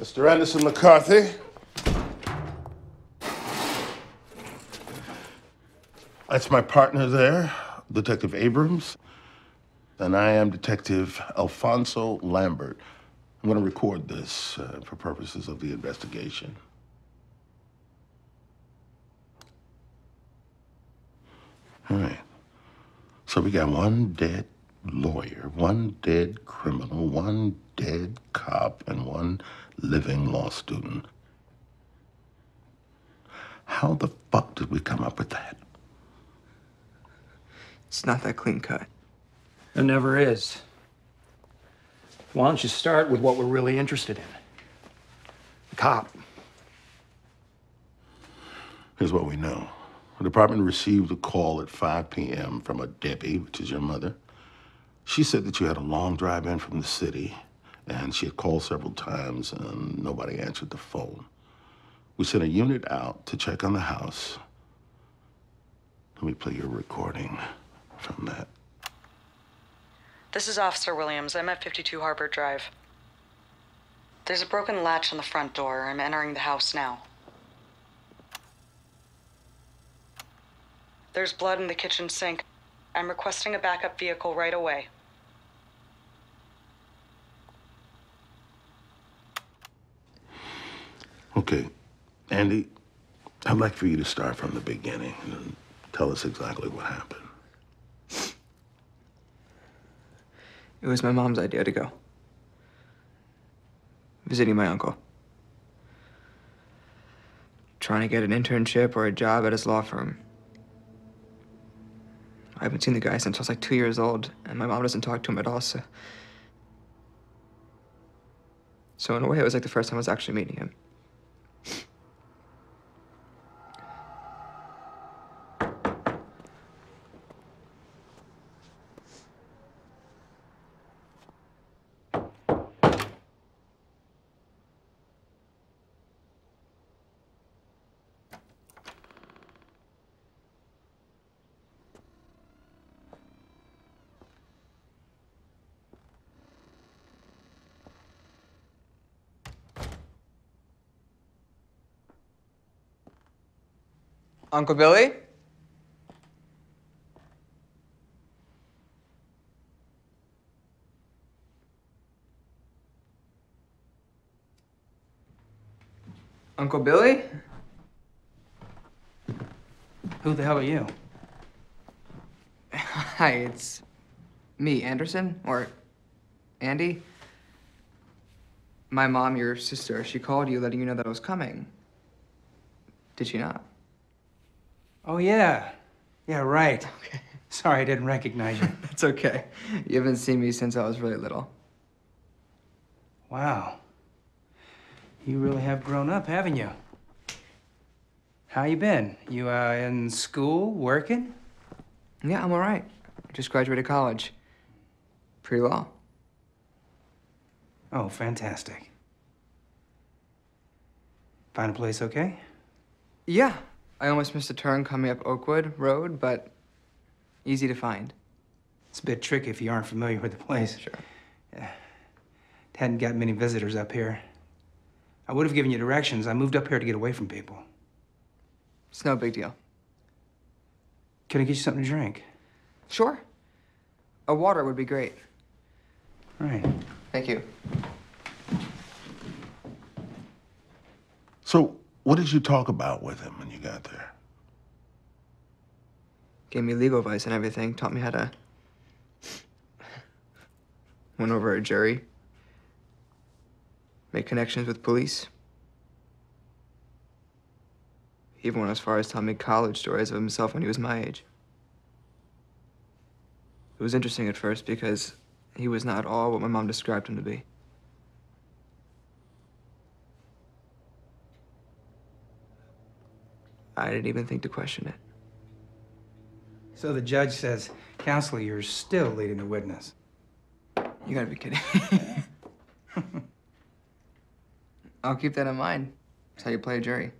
Mr. Anderson McCarthy. That's my partner there, Detective Abrams. And I am Detective Alfonso Lambert. I'm going to record this uh, for purposes of the investigation. All right. So we got one dead lawyer, one dead criminal, one dead cop, and one living law student. How the fuck did we come up with that? It's not that clean cut. It never is. Why don't you start with what we're really interested in? The cop. Here's what we know. The department received a call at 5 p.m. from a Debbie, which is your mother. She said that you had a long drive in from the city, and she had called several times, and nobody answered the phone. We sent a unit out to check on the house. Let me play your recording from that. This is Officer Williams. I'm at 52 Harbor Drive. There's a broken latch on the front door. I'm entering the house now. There's blood in the kitchen sink. I'm requesting a backup vehicle right away. Okay, Andy, I'd like for you to start from the beginning and tell us exactly what happened. It was my mom's idea to go. Visiting my uncle. Trying to get an internship or a job at his law firm. I haven't seen the guy since I was like two years old, and my mom doesn't talk to him at all, so. So, in a way, it was like the first time I was actually meeting him. Uncle Billy? Uncle Billy? Who the hell are you? Hi, it's me, Anderson, or Andy. My mom, your sister, she called you letting you know that I was coming. Did she not? Oh, yeah. Yeah, right. Okay. Sorry, I didn't recognize you. That's okay. You haven't seen me since I was really little. Wow. You really have grown up, haven't you? How you been? You uh, in school, working? Yeah, I'm all right. Just graduated college. Pre-law. Oh, fantastic. Find a place okay? Yeah. I almost missed a turn coming up Oakwood Road, but easy to find. It's a bit tricky if you aren't familiar with the place. Sure. Yeah. Hadn't got many visitors up here. I would have given you directions. I moved up here to get away from people. It's no big deal. Can I get you something to drink? Sure. A water would be great. All right. Thank you. So, what did you talk about with him when you got there? Gave me legal advice and everything. Taught me how to. Went over a jury. Make connections with police. He even went as far as telling me college stories of himself when he was my age. It was interesting at first because he was not all what my mom described him to be. I didn't even think to question it. So the judge says, Counselor, you're still leading the witness. You gotta be kidding. I'll keep that in mind. That's how you play a jury.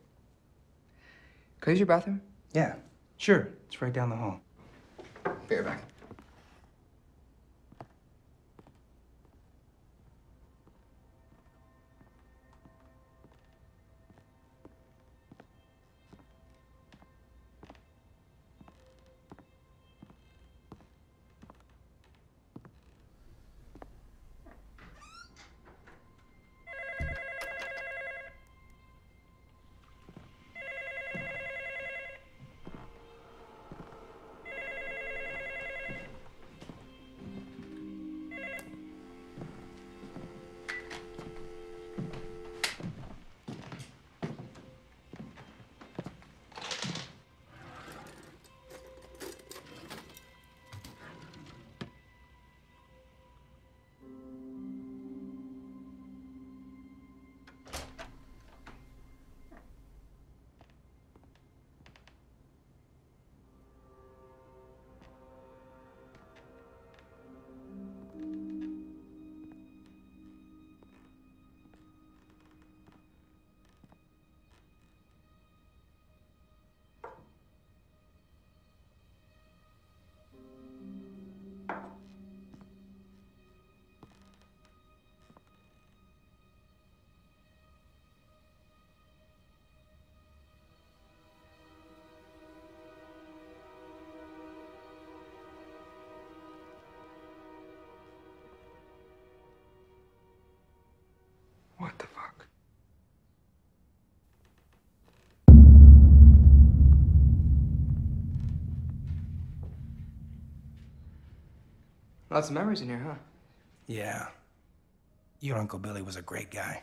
Can I use your bathroom? Yeah, sure. It's right down the hall. Be right back. Lots of memories in here, huh? Yeah. Your Uncle Billy was a great guy.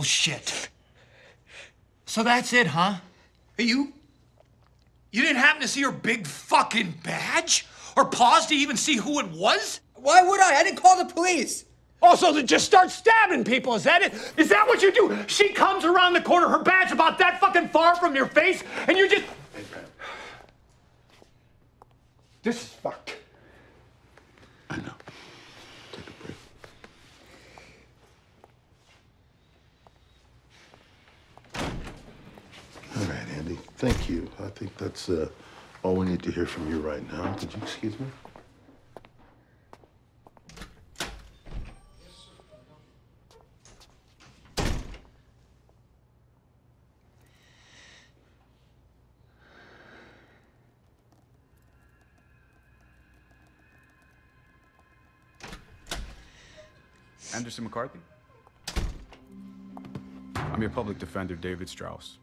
Bullshit. So that's it, huh? Hey, you? You didn't happen to see her big fucking badge? Or pause to even see who it was? Why would I? I didn't call the police. Also, to just start stabbing people, is that it? Is that what you do? She comes around the corner, her badge about that fucking far from your face, and you just. This is fucked. I know. Take a break. All right, Andy. Thank you. I think that's uh, all we need to hear from you right now. Could you excuse me? Anderson McCarthy? I'm your public defender, David Strauss.